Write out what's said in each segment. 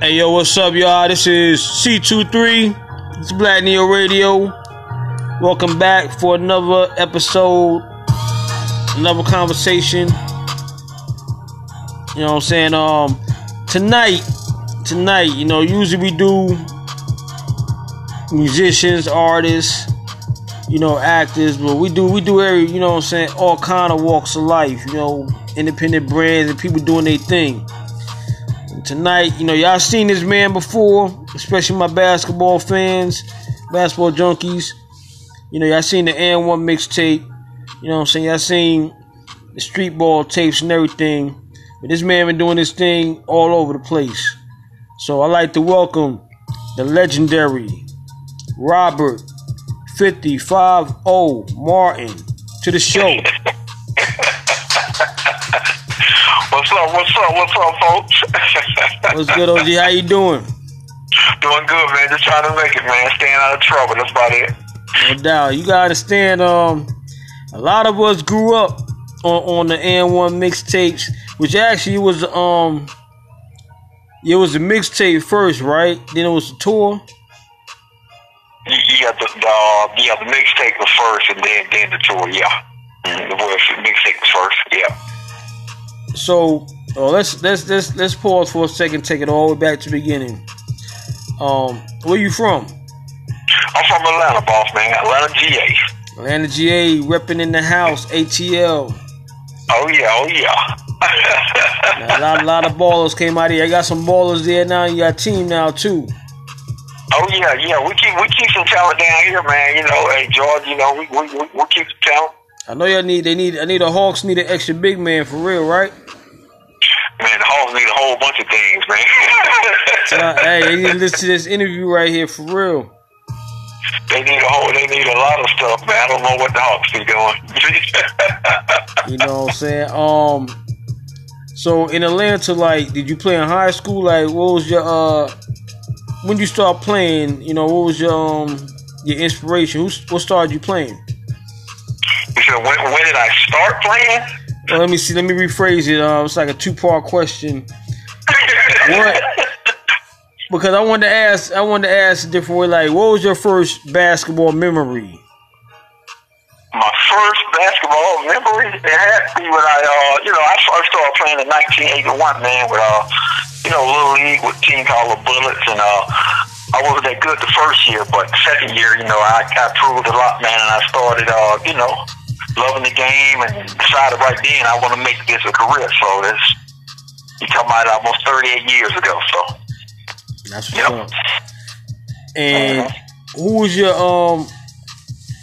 Hey yo, what's up, y'all? This is C23. It's Black Neo Radio. Welcome back for another episode, another conversation. You know what I'm saying? Um, tonight, tonight, you know, usually we do musicians, artists, you know, actors, but we do we do every, you know what I'm saying, all kind of walks of life, you know, independent brands and people doing their thing tonight, you know, y'all seen this man before, especially my basketball fans, basketball junkies. You know, y'all seen the AND1 mixtape. You know what I'm saying? Y'all seen the street ball tapes and everything. But this man been doing this thing all over the place. So I like to welcome the legendary Robert 55 Martin to the show. What's up? What's up? What's up, folks? What's good, OG? How you doing? Doing good, man. Just trying to make it, man. Staying out of trouble. That's about it. No doubt. You gotta understand. Um, a lot of us grew up on, on the AND1 mixtapes, which actually was um, it was a mixtape first, right? Then it was a tour. Yeah, the, the uh, yeah the mixtape was first, and then then the tour. Yeah, mm, the mixtape was first. Yeah. So oh, let's let's let's let's pause for a second. Take it all the way back to the beginning. Um, where you from? I'm from Atlanta, boss man. Atlanta, GA. Atlanta, GA, repping in the house. ATL. Oh yeah, oh yeah. a lot, a lot of ballers came out here. I got some ballers there now. You got team now too. Oh yeah, yeah. We keep we keep some talent down here, man. You know, hey George, you know, we we we, we keep some talent. I know y'all need they need I need the Hawks need an extra big man for real, right? Man, the Hawks need a whole bunch of things, man. so, hey, you need to listen to this interview right here for real. They need a whole. They need a lot of stuff, man. I don't know what the Hawks be doing. you know what I'm saying? Um. So in Atlanta, like, did you play in high school? Like, what was your uh? When you start playing, you know, what was your um your inspiration? Who what started you playing? You said when, when did I start playing? Well, let me see. Let me rephrase it. Uh, it's like a two part question. what? Because I wanted to ask. I wanted to ask a different way. Like, what was your first basketball memory? My first basketball memory it had to be when I, uh, you know, I first started playing in 1981, man, with uh, you know, little league with team called the Bullets, and uh, I wasn't that good the first year, but the second year, you know, I, I proved a lot, man, and I started, uh, you know, loving the game and decided right then I want to make this a career. So this, you talking about almost 38 years ago. So that's what's yep. up. And uh-huh. who your um,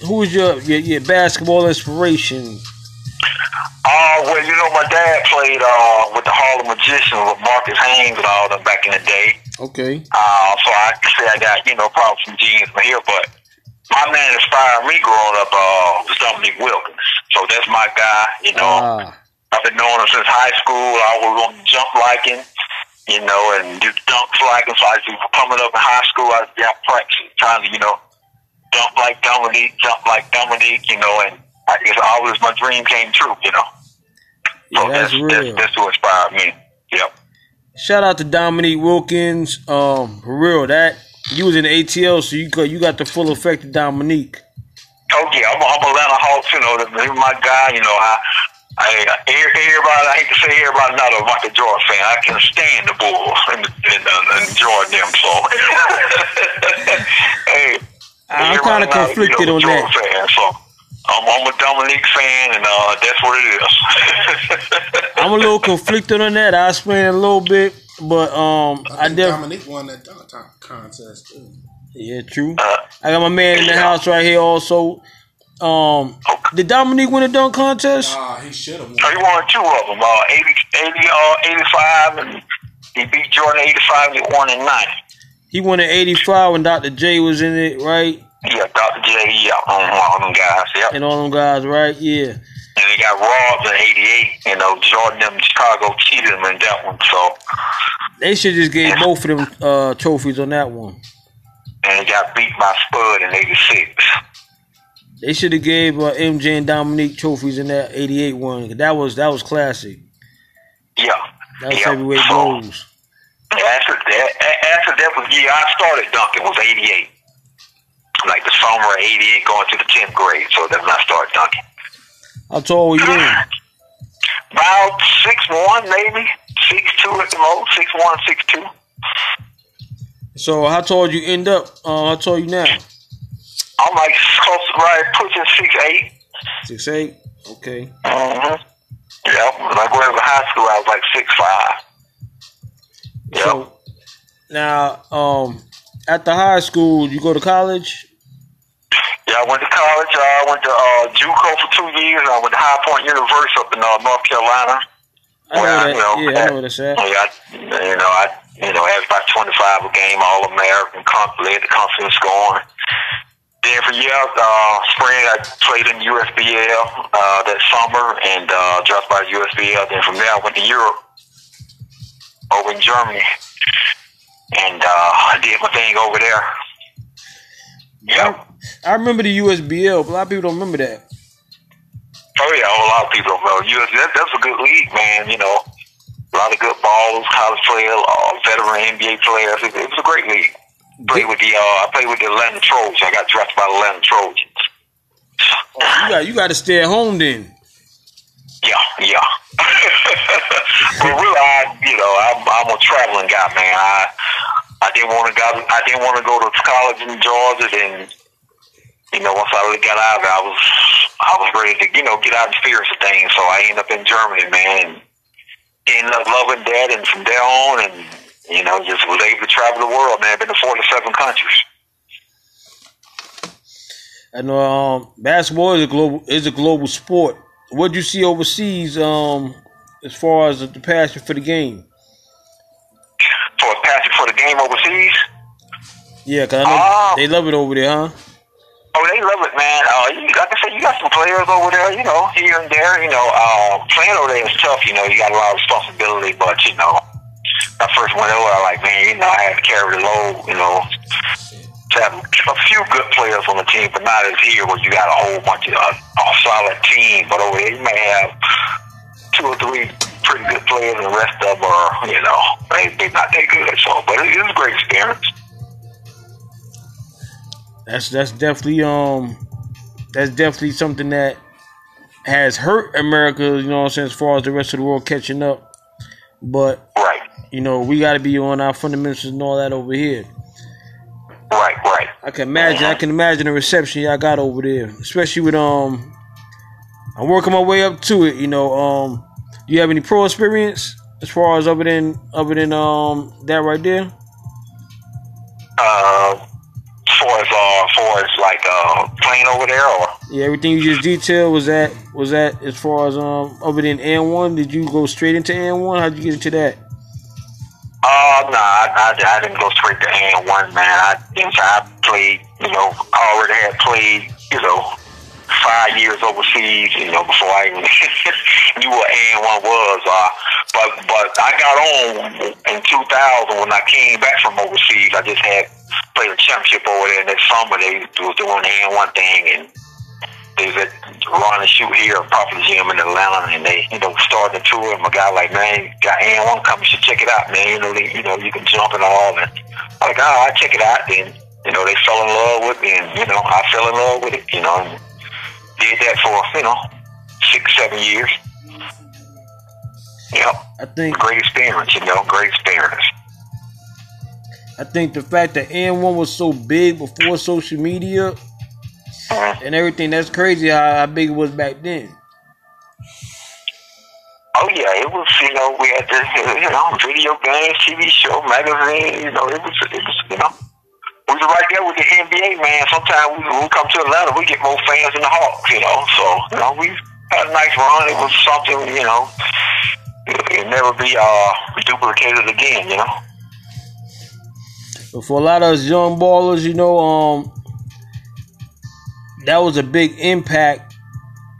who was your your, your basketball inspiration? Uh, well, you know, my dad played uh, with the Harlem Magicians with Marques Haynes and all them back in the day. Okay. Uh, so I say I got, you know, probably some genes from here, but my man inspired me growing up uh, was Dominique Wilkins. So that's my guy, you know. Uh. I've been knowing him since high school. I was on jump like him, you know, and do dunks like him. So I was coming up in high school, I was yeah, practicing, trying to, you know, jump like Dominique, jump like Dominique, you know, and I guess always my dream came true, you know. Yeah, that's, that's real. That's, that's who inspired me. Shout out to Dominique Wilkins. Um, for real, that you was in the ATL, so you got you got the full effect of Dominique. Oh yeah, I'm, I'm Atlanta Hawks. You know, my guy. You know, I, I everybody. I hate to say everybody not a Michael Jordan fan. I can stand the Bulls and, and, uh, and Jordan them. So, hey, I'm kind of conflicted you know, on Jordan that. Fan, so. I'm, I'm, a Dominique fan, and uh, that's what it is. I'm a little conflicted on that. I explain a little bit. But um, I, I def- Dominique won that dunk contest too. Yeah, true. Uh, I got my man in the house right here also. Um, did Dominique win a dunk contest? Nah, he should have won. he won two of them. Uh, 80, 80, uh, 85, and he beat Jordan 85 and he won in 90. He won in 85 when Dr. J was in it, right? Yeah, Dr. J, yeah, all them guys, yeah. And all them guys, right? Yeah. And they got robbed in '88. You know, Jordan them Chicago cheated them in that one. So they should just gave both of them uh, trophies on that one. And they got beat by Spud in '86. They should have gave uh, MJ and Dominique trophies in that '88 one. That was that was classic. Yeah. That's Yeah. heavyweight So- blows. After that, after that was year I started dunking was '88, like the summer of '88, going to the tenth grade. So that's when I started dunking. How tall were you then? About six one, maybe six two at the most, six one, six two. So how tall did you end up? Uh, how tall you now? I'm like close to right pushing six eight. Six eight. Okay. Mm-hmm. Yep. When I went to high school, I was like six five. Yep. So now, um, at the high school, you go to college. Yeah, I went to college. I went to uh, JUCO for two years. I went to High Point University up in uh, North Carolina. I know Well, that. you know, yeah, I know what that's at. Yeah, I, you know, I you know averaged about twenty five a game, All American, led the conference scoring. Then for years, uh, spring I played in USBL uh, that summer and uh, dropped by the USBL. Then from there I went to Europe, over in Germany, and uh, I did my thing over there. Yep. I remember the USBL, but a lot of people don't remember that. Oh yeah, a lot of people don't know. US, that, that's a good league, man. You know, a lot of good balls, college players, uh, veteran NBA players. It, it was a great league. Played with the uh, I played with the Atlanta Trojans. I got drafted by the Atlanta Trojans. You got you got to stay at home then. Yeah, yeah. but really, I, you know, I'm, I'm a traveling guy, man. I, I didn't want to go. I didn't want to go to college in Georgia. Then, you know, once I really got out of it, I was, I was ready to, you know, get out and experience the things. So I ended up in Germany, man, and ended up loving that. And from there on, and you know, just was able to travel the world, man. Been to 47 countries. I know um, basketball is a global is a global sport. What do you see overseas um, as far as the passion for the game? For a passion for the game overseas. Yeah, cause I know Oh. they love it over there, huh? Oh, they love it, man. Uh, you, like I said, you got some players over there, you know, here and there. You know, uh, playing over there is tough. You know, you got a lot of responsibility, but you know, I first went over, I like, man, you know, I had to carry the load. You know, to have a few good players on the team, but not as here where you got a whole bunch of uh, a solid team. But over there, you may have two or three pretty good players, and the rest of them are, you know, they they not That's that's definitely um that's definitely something that has hurt America, you know what I'm saying, as far as the rest of the world catching up. But, Right, you know, we gotta be on our fundamentals and all that over here. right, right. I can imagine I can imagine the reception y'all got over there. Especially with um I'm working my way up to it, you know. Um do you have any pro experience as far as other than other than um that right there? uh, like uh, playing over there, or Yeah, everything you just detailed was that was that as far as um other than AND1, did you go straight into AND1? How'd you get into that? uh, nah, I, I, I didn't go straight to AND1, man. I since I played, you know, I already had played, you know, five years overseas, you know, before I even knew what AND1 was. Uh, but but I got on in 2000 when I came back from overseas. I just had played a championship over there in that summer. They was doing the one thing and. they was at run and shoot here at Popular Gym in Atlanta, and they, you know, started the tour. And my guy like, man, got AND1 you should check it out, man. You know, you know, you can jump and all. And I'm like, oh, I check it out. Then, you know, they fell in love with me, and you know, I fell in love with it. You know, and did that for you know six, seven years. Yep, I think great experience. You know, great experience. I think the fact that AND1 was so big before social media Mhm. and everything, that's crazy how, how big it was back then. Oh yeah, it was. You know, we had the you know video games, TV show, magazine. You know, it was. It was. You know, we was right there with the NBA man. Sometimes we, we come to Atlanta, we get more fans than the Hawks. You know, so you know we had a nice run. It was something. You know, it, it never be uh duplicated again. You know. But for a lot of us young ballers, you know, um, that was a big impact.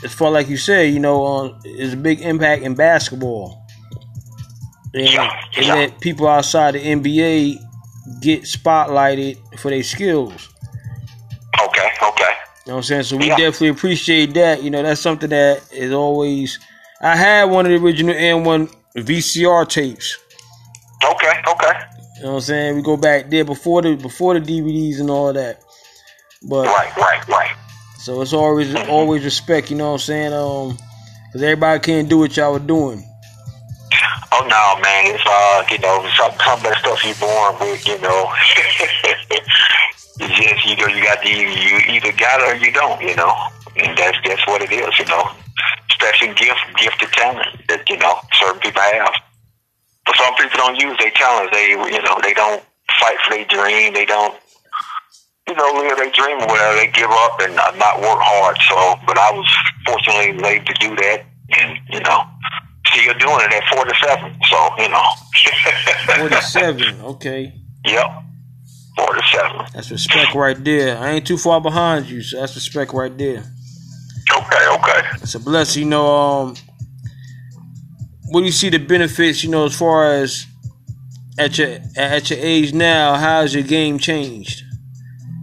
As far like you say, you know, um, it's a big impact in basketball. And, Yeah, and yeah. that people outside the NBA get spotlighted for their skills. Okay. Okay. You know what I'm saying? So we Yeah. definitely appreciate that. You know, that's something that is always. I had one of the original AND1 VCR tapes. Okay, okay. You know what I'm saying? We go back there before the before the DVDs and all that. But Right, right, right. so it's always always respect. You know what I'm saying? Um, cause everybody can't do what y'all were doing. Oh no, man, it's uh, you know, some some of that stuff you're born with, you know. it's just you know, you got the you either got it or you don't, you know, and that's that's what it is, you know. Special gift, gifted talent that you know certain people have. But some people don't use their talents. They you know they don't fight for their dream. They don't you know live their dream or whatever. They give up and not work hard. So, but I was fortunately made to do that, and you know still doing it at 47. So, you know. 47. Okay, yep. 47. that's respect right there. I ain't too far behind you, so that's respect right there. Okay, okay. It's a blessing. You know, um, what do you see the benefits? You know, as far as at your at your age now, how's your game changed?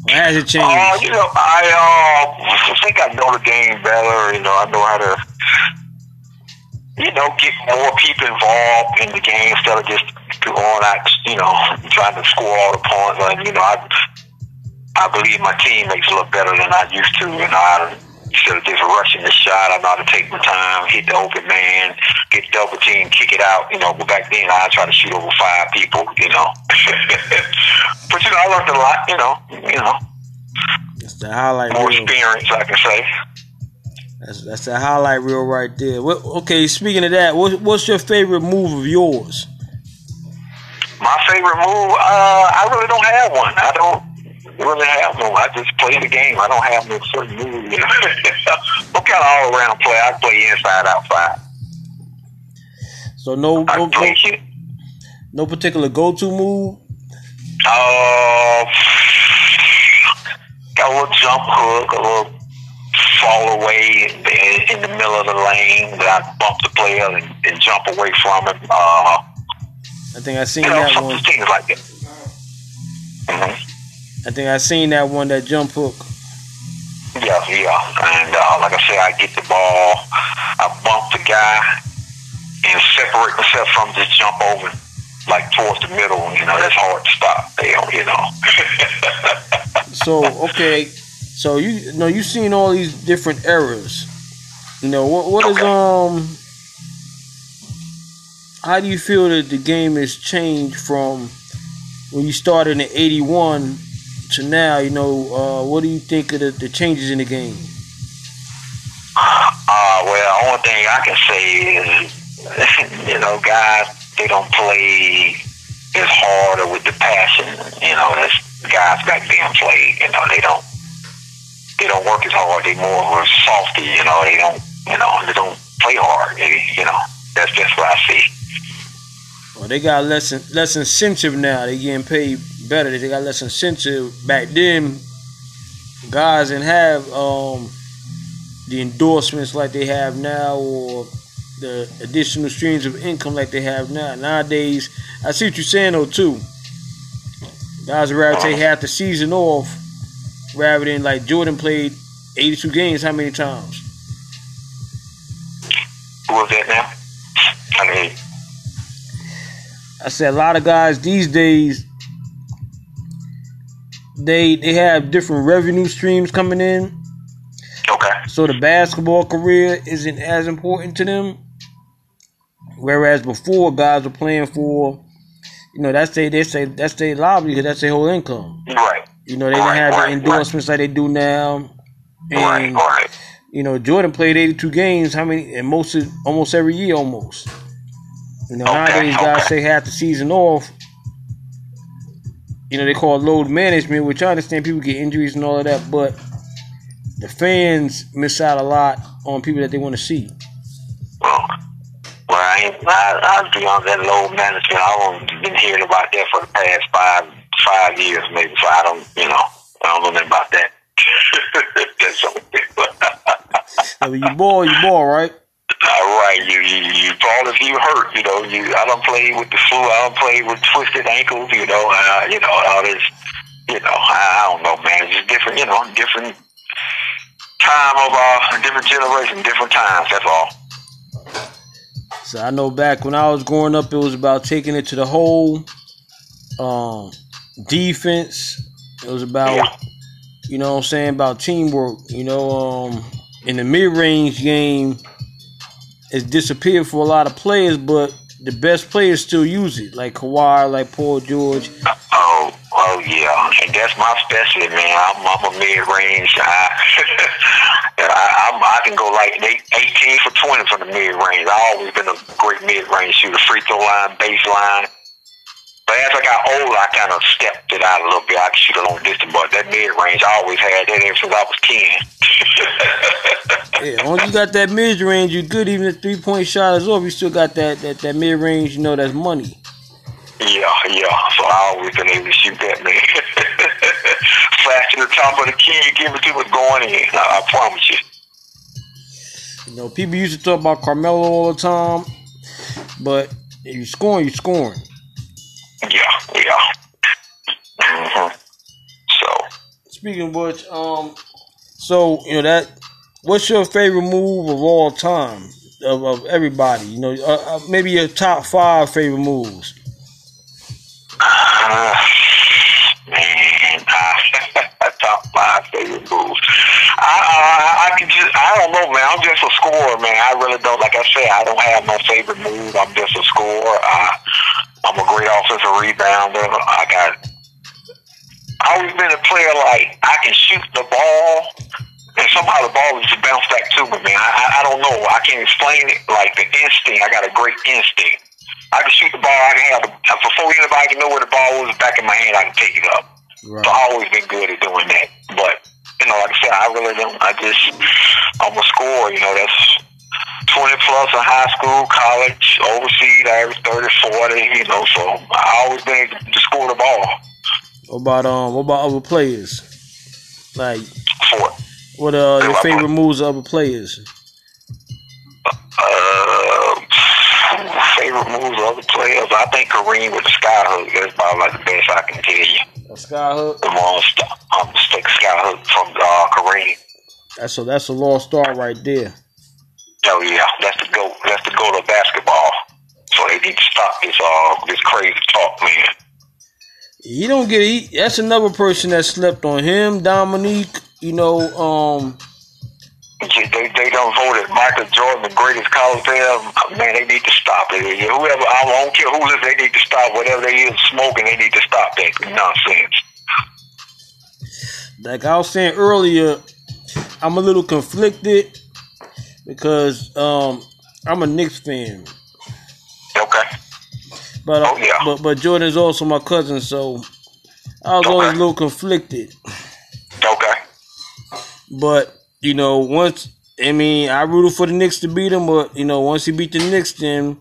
Or has it changed? Uh, you know, I uh, I think I know the game better. You know, I know how to, you know, get more people involved in the game instead of just going out, you know, trying to score all the points. And, you know, I, I believe my teammates look better than I used to. You know, I, instead of just rushing the shot, I know how to take my time, hit the open man, get double team, kick it out. You know, but back then I try to shoot over five people. You know, but you know, I learned a lot. You know, you know, That's the highlight more reel. experience, I can say. That's that's the highlight reel right there. What, okay, speaking of that, what, what's your favorite move of yours? My favorite move, uh, I really don't have one. I don't really have one. I just play the game. I don't have no certain move. I'm kind of all around play. I play inside, outside. So no no, no, no particular go to move. Uh, got a little jump hook, a little fall away in, in, in the middle of the lane that I bump the player and, and jump away from him. Uh, I think I seen you know, that some one. things like that. hmm I think I seen that one. That jump hook. Yeah, yeah. And uh, like I said, I get the ball, I bump the guy, and separate myself from just jump over, like towards the middle. You know, that's hard to stop. Don't, you know. So okay, so you, you know you seen all these different eras. You know what what is Okay. um. How do you feel that the game has changed from when you started in '81 to now? You know, uh, what do you think of the, the changes in the game? Uh, well, only thing I can say is, you know, guys, they don't play as hard or with the passion. You know, that's guys back then played. You know, they don't they don't work as hard. They more of a softy. You know, they don't you know they don't play hard. They, you know, that's just what I see. They got less less incentive now. They getting paid better. They got less incentive. Back then, guys didn't have um, the endorsements like they have now, or the additional streams of income like they have now. Nowadays, I see what you're saying though too. Guys would rather take half the season off rather than like Jordan played 82 games. How many times? Was that now? I said a lot of guys these days they they have different revenue streams coming in. okay, So the basketball career isn't as important to them. Whereas before guys were playing for you know, that's they they say that's their livelihood, that's their whole income. right, You know, they didn't Right, have the right, endorsements like they do now. right, And right. you know, Jordan played 82 games. How many? And most of, almost every year, almost. You know, Okay, nowadays guys say half the season off. You know, they call it load management, which I understand people get injuries and all of that, but the fans miss out a lot on people that they want to see. Well, well, I. I, I'll be on that load management. I've been hearing about that for the past five five years, maybe. So I don't, you know, I don't know nothing about that. That's something. I mean, you ball, you ball, right? All right, you you you fall if you hurt. You know, you I don't play with the flu. I don't play with twisted ankles. You know, uh, you know all this. You know, I, I don't know, man. It's just different. You know, different time of uh, different generation, different times. That's all. So I know back when I was growing up, it was about taking it to the whole um, defense. It was about, Yeah. you know what I'm saying, about teamwork. You know, um, in the mid range game, it's disappeared for a lot of players, but the best players still use it, like Kawhi, like Paul George. Oh, oh yeah, and that's my specialty, man. I'm, I'm a mid range. I, I, I'm, I can go like 18 for 20 from the mid range. I've always been a great mid range shooter, free throw line, baseline. But as I got older, I kind of stepped it out a little bit. I can shoot a long distance, but that mid range, I always had that ever since I was 10. Yeah, once you got that mid range, you're good. Even if three point shot is off, you still got that that, that mid range. You know, that's money. Yeah, yeah. So I always been able to shoot that, man. Flash to the top of the key, you give it to what's going in. I, I promise you. You know, people used to talk about Carmelo all the time, but if you scoring, you're scoring. Yeah, yeah. hmm So, Speaking of which, um, so you know that. What's your favorite move of all time of, of everybody? You know, uh, uh, maybe your top five favorite moves. uh, man, uh, top five favorite moves. I, I, I can just, I don't know, man. I'm just a scorer, man. I really don't, like I said, I don't have no favorite move. I'm just a scorer. I, I'm a great offensive rebounder. I got, I've always been a player like I can shoot the ball, and somehow the ball just bounce back to me, man. I, I, don't know. I can't explain it. Like the instinct, I got a great instinct. I can shoot the ball. I can have the, before anybody can know where the ball was back in my hand. I can take it up. Right. So I always been good at doing that. But you know, like I said, I really don't. I just I'm a scorer. You know, that's 20 plus in high school, college, overseas. I average 30, 40. You know, so I always been to score the ball. What about um? What about other players? Like, For what uh your favorite moves of other players? uh, favorite moves of other players, I think Kareem with the sky hook. That's probably like the best I can tell you. A sky hook. The monster, um, stick sky hook from uh, Kareem. That's a that's a lost star right there. Oh yeah, that's the goat. That's the goat of basketball. So they need to stop this uh this crazy talk, man. He don't get he, that's another person that slept on him, Dominique. You know, um, They they don't vote as Michael Jordan the greatest college player. Man, they need to stop it. Whoever I don't care who it is, they need to stop whatever they is smoking. They need to stop that nonsense. like I was saying earlier, I'm a little conflicted because um I'm a Knicks fan, Okay. but Oh, yeah. but but Jordan's also my cousin, so I was always a little conflicted. Okay. But you know, once I mean, I rooted for the Knicks to beat him, but you know, once he beat the Knicks, then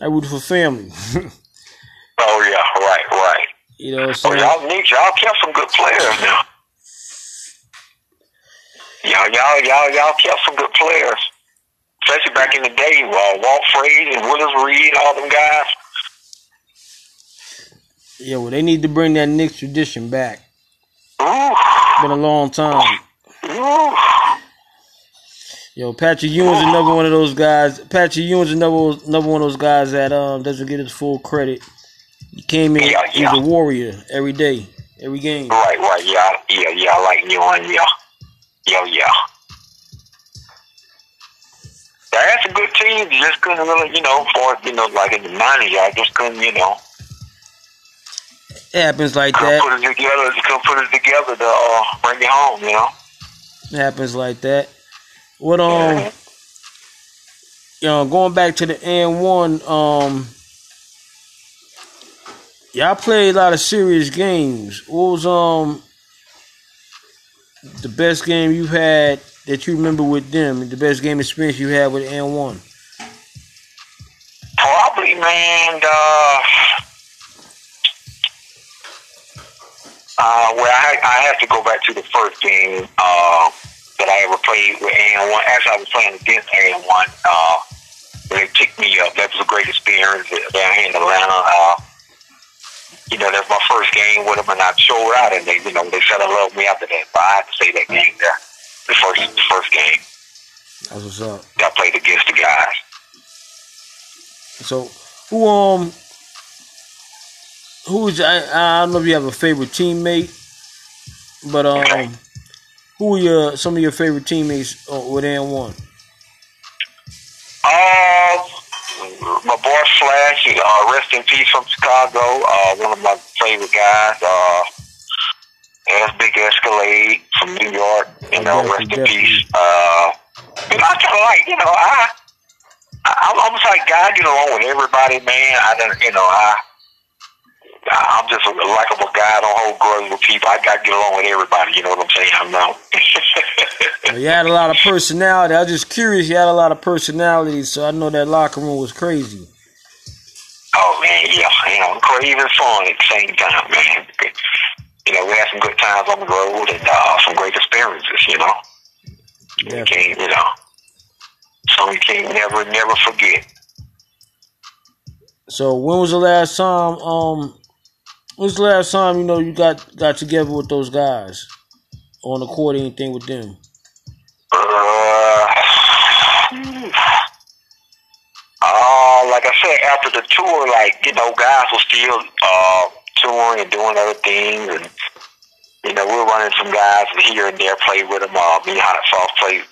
I rooted for family. Oh yeah. Right. Right. you know, Oh so y'all need y'all kept some good players now. Y'all y'all y'all y'all kept some good players. Especially back in the day, uh, Walt Frazier and Willis Reed, all them guys. yeah, well, they need to bring that Knicks tradition back. Ooh, Been a long time. ooh. Yo, Patrick Ewing's another one of those guys. Patrick Ewing's another another one of those guys that um doesn't get his full credit. He came in, Yeah, he's yeah. a warrior every day, every game. Right, right, yeah, yeah, yeah. I like on, yeah, yeah, yeah. That's a good team. You just couldn't really, you know, for you know, like in the nineties, I just couldn't, you know, It happens like that. put it together. Couldn't put it together to uh, bring it home, you know. It happens like that. What um, you know, going back to the AND1, um, y'all played a lot of serious games. What was um the best game you've had that you remember with them? The best game experience you had with AND1? Probably, man. Uh, uh, well, I, I have to go back to the first game uh, that I ever played with AND1. Actually, I was playing against AND1, Uh, when they picked me up. That was a great experience down here in Atlanta. Uh, you know, that's my first game with them, and I showed out, and they, you know, they fell in love with me after that. But I had to say that game there, the first, the first game That's what's up. that I played against the guys. So who um who is I, I don't know if you have a favorite teammate, but um who are your some of your favorite teammates uh, with AND1? Uh, my boy Flash, uh, rest in peace from Chicago. Uh, one of my favorite guys. Uh, as Big Escalade from New York. You know, Definitely, rest in peace. Uh, you know, I kind of like, you know, I, I, I'm almost like God get along with everybody, man. I don't, you know, I. I'm just a likable guy. I don't hold grudges with people. I got to get along with everybody. You know what I'm saying? I know. Well, you had a lot of personality. I was just curious. You had a lot of personality, so I know that locker room was crazy. Oh man, yeah, you know, crazy and fun at the same time, man. You know, we had some good times on the road and uh, some great experiences. You know, you Definitely. can't, you know, so you can't never, never forget. So when was the last time? Um, when was the last time you know you got got together with those guys on the court? Anything with them? Uh, uh, like I said, after the tour, like you know, guys were still uh, touring and doing other things, and you know, we were running some guys here and there, played with them. Uh, me Hot Sauce played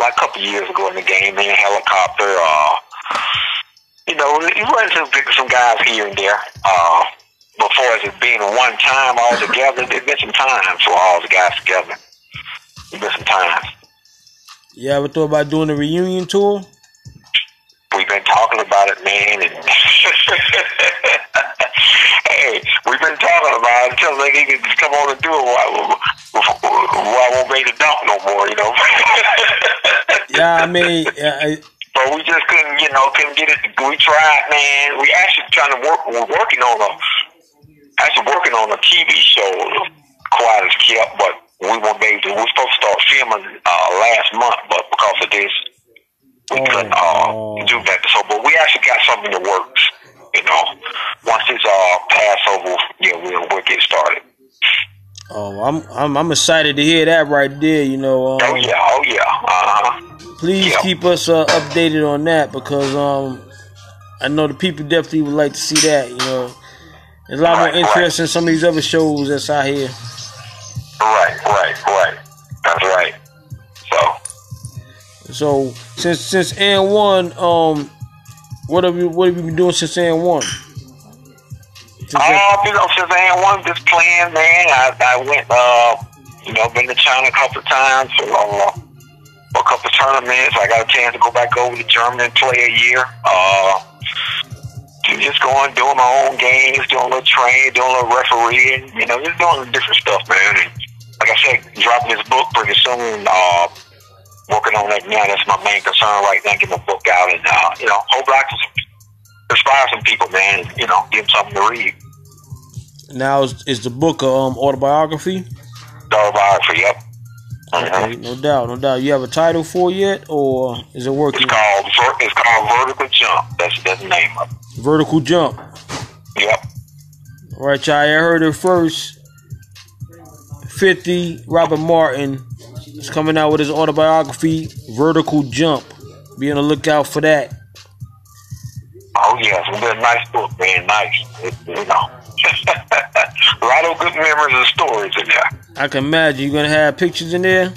like a couple years ago in the game. Me and Helicopter. Uh, you know, you run some- some guys here and there. Uh, before as it being one time all together, there's been some time for all the guys together. There's been some time. You ever thought about doing a reunion tour? It until they can just come on and do it while, while I won't make the dump no more, you know. Yeah, I mean, I, but we just couldn't, you know, couldn't get it. We tried, man. We actually trying to work. We're working on a, actually working on a TV show, Quiet as Kept, but we won't be able to. We're supposed to start filming uh, last month, but because of this, we Oh, couldn't uh, oh. do that. So, but we actually got something that works. You know, once this uh Passover, yeah, we'll we'll get started. oh, I'm I'm I'm excited to hear that right there. You know, um, Oh yeah, oh yeah. Uh huh. please Yeah. keep us uh, updated on that because um, I know the people definitely would like to see that. You know, there's a lot Right, more interest in some of these other shows that's out here. Right, right, right. That's right. So. So since since AND1, um, what have you what have you been doing since AND1? Uh, you know, since I one just playing, man, I, I went, uh, you know, been to China a couple of times for, uh, for a couple of tournaments. I got a chance to go back over to Germany and play a year. Uh, just going, doing my own games, doing a little training, doing a little refereeing, you know, just doing different stuff, man. And like I said, dropping this book pretty soon. Uh, working on that now. That's my main concern right now. Get the book out and, uh, you know, hopefully I can inspire some people, man. And, you know, give them something to read. Now is, is the book a um, autobiography? Autobiography, yep. Okay, no doubt, no doubt. You have a title for it yet, or is it It's working? called it's called Vertical Jump. That's that's the name of it. Vertical jump. Yep. All right, y'all. I heard it first. Fifty. Robert Martin is coming out with his autobiography, Vertical Jump. Be on the lookout for that. Oh yeah, it's a nice book, man. Nice. It, you know. a lot of good memories and stories in there. I can imagine you're gonna have pictures in there.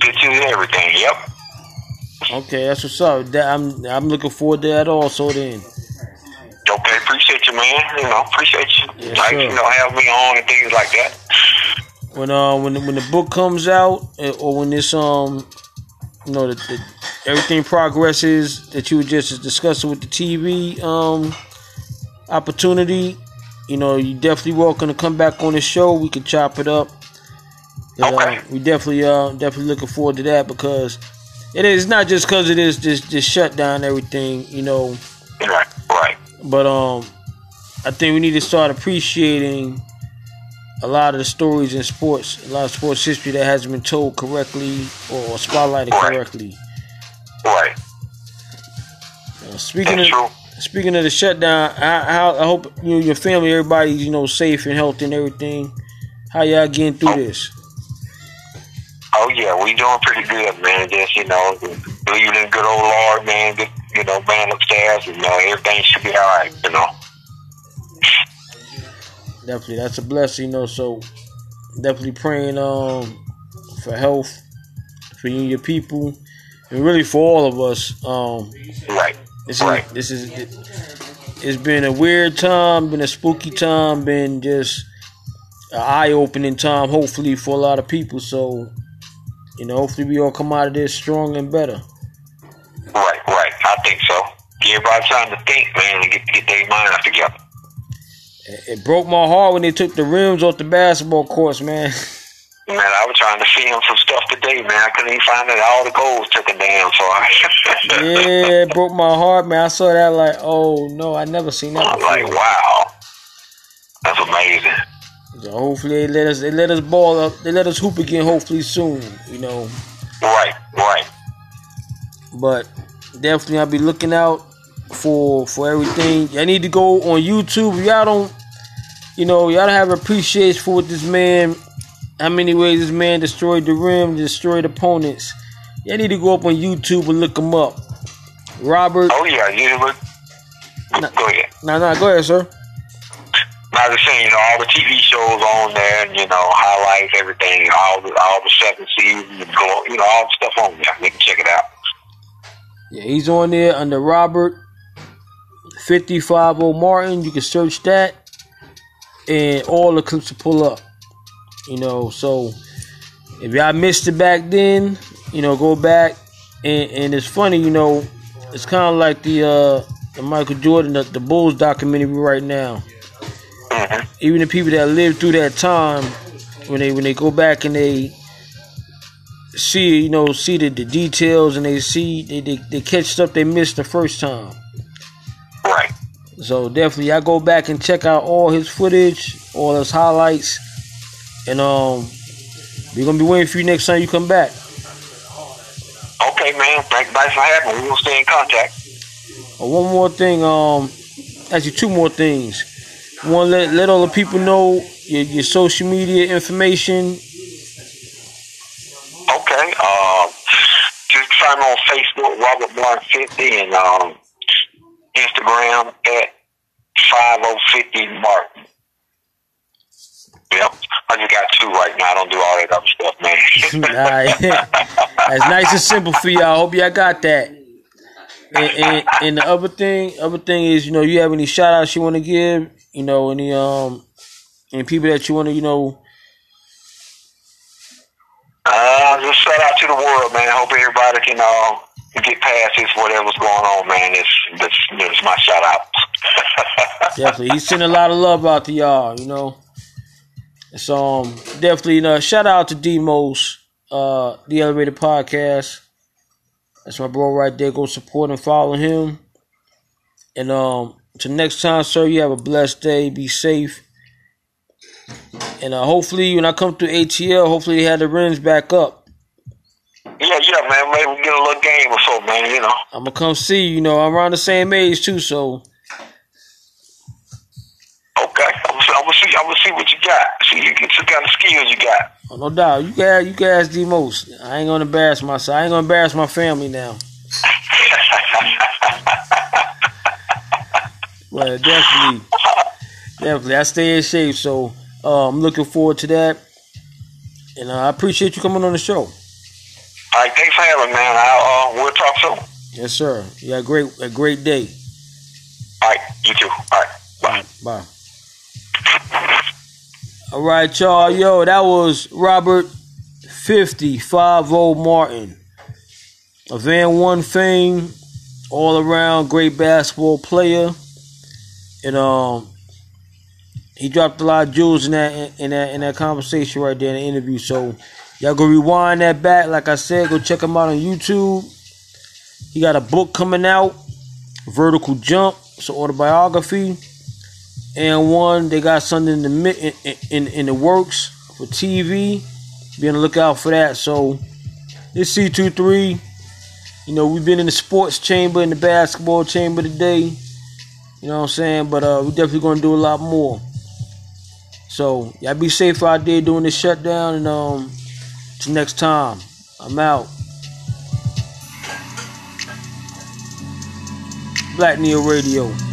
Pictures and everything. Yep. Okay, that's what's up. That, I'm I'm looking forward to that also. Then. Okay, appreciate you, man. You know, appreciate you. Yes, nice, sir. you know, have me on and things like that. When uh when the, when the book comes out or when this um you know the, the everything progresses that you were just discussing with the TV um opportunity you know you definitely welcome to come back on the show we can chop it up 'Cause, Okay. uh, we definitely uh definitely looking forward to that because it is not just because it is this just shut down everything you know Right, right. but um, I think we need to start appreciating a lot of the stories in sports, a lot of sports history that hasn't been told correctly or spotlighted Right. correctly. Right. Uh, speaking That's of true. speaking of the shutdown, I, I, I hope you and your family, everybody's you know safe and healthy and everything. How y'all getting through this? Oh yeah, we doing pretty good, man. Just you know, believing in good old Lord, man. Good, you know, man upstairs, and uh, everything should be all right. You know. Definitely, that's a blessing, you know. So definitely praying um for health for you and your people, and really for all of us. Um, Right. this is Right. this is it, it's been a weird time, been a spooky time, been just an eye opening time. Hopefully for a lot of people. So you know, hopefully we all come out of this strong and better. Right. Right. I think so. Give everybody time to think, man, and get get their mind together. It, broke my heart when they took the rims off the basketball courts, man. Man, I was trying to film some stuff today, man. I couldn't even find it. All the goals taken down, so I. yeah, it broke my heart, man. I saw that like, oh no, I never seen that I'm like, wow, that's amazing. So hopefully they let us they let us ball up they let us hoop again hopefully soon, you know. Right. Right. But definitely I'll be looking out for for everything. I need to go on YouTube. Y'all don't you know, y'all don't have appreciation for what this man how many ways this man destroyed the rim, destroyed opponents. Y'all need to go up on YouTube and look him up. Robert Oh yeah, you look. Go ahead. No, no, go ahead, sir. I was saying, you know, all the TV shows on there, and you know, highlights, everything, all the all the seven seasons, and you know, all the stuff on there. You can check it out. Yeah, he's on there under Robert 550 Martin. You can search that and all the clips will pull up. You know, so if y'all missed it back then, you know, go back and, and it's funny, you know, it's kind of like the uh the Michael Jordan, the, the Bulls documentary right now. hmm Even the people that lived through that time, when they when they go back and they see, you know, see the, the details and they see they, they, they catch stuff they missed the first time. Right. So definitely, I go back and check out all his footage, all his highlights, and um, we're gonna be waiting for you next time you come back. Okay, man. Thanks, for having me. We'll stay in contact. Uh, one more thing, um, actually two more things. One, let let all the people know your, your social media information. Okay. Um, just find me on Facebook, Robert Martin fifty, and um, Instagram at five oh fifty Martin. Yep. I just got two right now. I don't do all that other stuff, man. That's nice and simple for y'all. I hope y'all got that. And, and, and the other thing, other thing is, you know, you have any shout outs you want to give? You know, any um, any people that you want to, you know, Uh, just shout out to the world, man. Hope everybody can uh, get past this, whatever's going on, man. It's, it's, it's my shout out. definitely he's sending a lot of love out to y'all. You know, so um, definitely, you know, shout out to Demos, uh, the Elevated Podcast. That's my bro right there. Go support and follow him. And um, till next time, sir, you have a blessed day. Be safe. And uh, hopefully, when I come through ATL, hopefully they had the rims back up. Yeah, yeah, man. Maybe we get a little game or so, man. You know. I'm gonna come see you. You know, I'm around the same age too, so Okay, I'm gonna, see, I'm gonna see. I'm gonna see what you got. See you get what kind of skills you got. oh, no doubt. You guys, you guys, the most. I ain't gonna embarrass myself. I ain't gonna embarrass my family now. Well, definitely, definitely. I stay in shape, so uh, I'm looking forward to that. And uh, I appreciate you coming on the show. All right, thanks for having me, man. I'll, uh, we'll talk soon. Yes, sir. You had a great, a great day. All right, you too. All right, bye. Bye. All right, y'all. Yo, that was Robert 55 Martin. A Van One fame, all around great basketball player. And um he dropped a lot of jewels in that in that in that conversation right there in the interview. So y'all go rewind that back. Like I said, go check him out on YouTube. He got a book coming out, Vertical Jump. It's an autobiography and one they got something in the in, in in the works for TV. Be on the lookout for that. So this C23, you know, we've been in the sports chamber, in the basketball chamber today. You know what I'm saying? But uh, we're definitely gonna do a lot more. So y'all be safe out there doing this shutdown, and um, till next time, I'm out. Black Neo Radio.